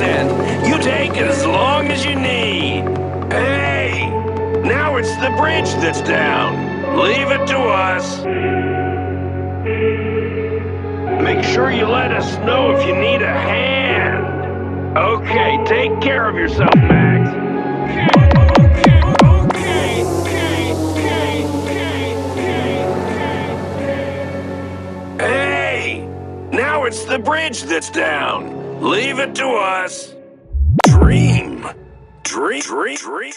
end. You take as long as you need. Hey, now it's the bridge that's down. Leave it to us. Make sure you let us know if you need a hand. Okay, take care of yourself, Max. Hey! Now it's the bridge that's down. Leave it to us. Dream. Dream. Dream. Dream.